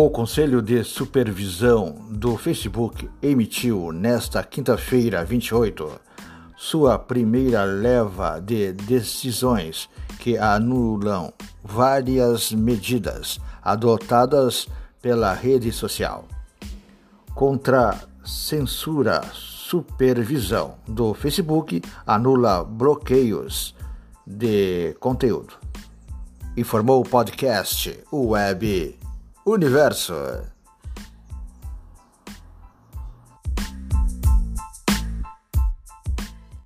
O Conselho de Supervisão do Facebook emitiu nesta quinta-feira, 28, sua primeira leva de decisões que anulam várias medidas adotadas pela rede social. Contra censura, supervisão do Facebook anula bloqueios de conteúdo. Informou o podcast Web Universo.